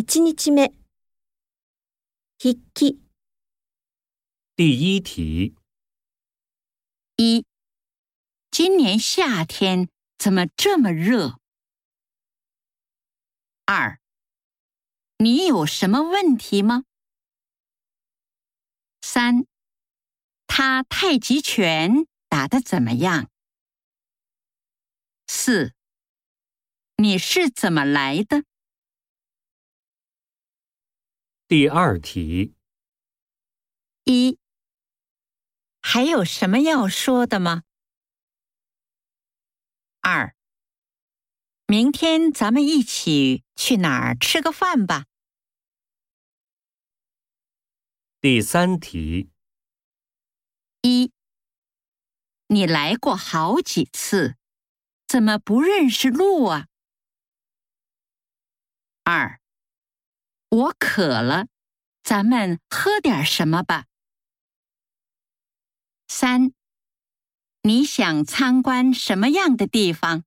一日目。ひき。第一题。一，今年夏天怎么这么热？二，你有什么问题吗？三，他太极拳打得怎么样？四，你是怎么来的？第二题，一，还有什么要说的吗？二，明天咱们一起去哪儿吃个饭吧。第三题，一，你来过好几次，怎么不认识路啊？二。我渴了，咱们喝点什么吧。三，你想参观什么样的地方？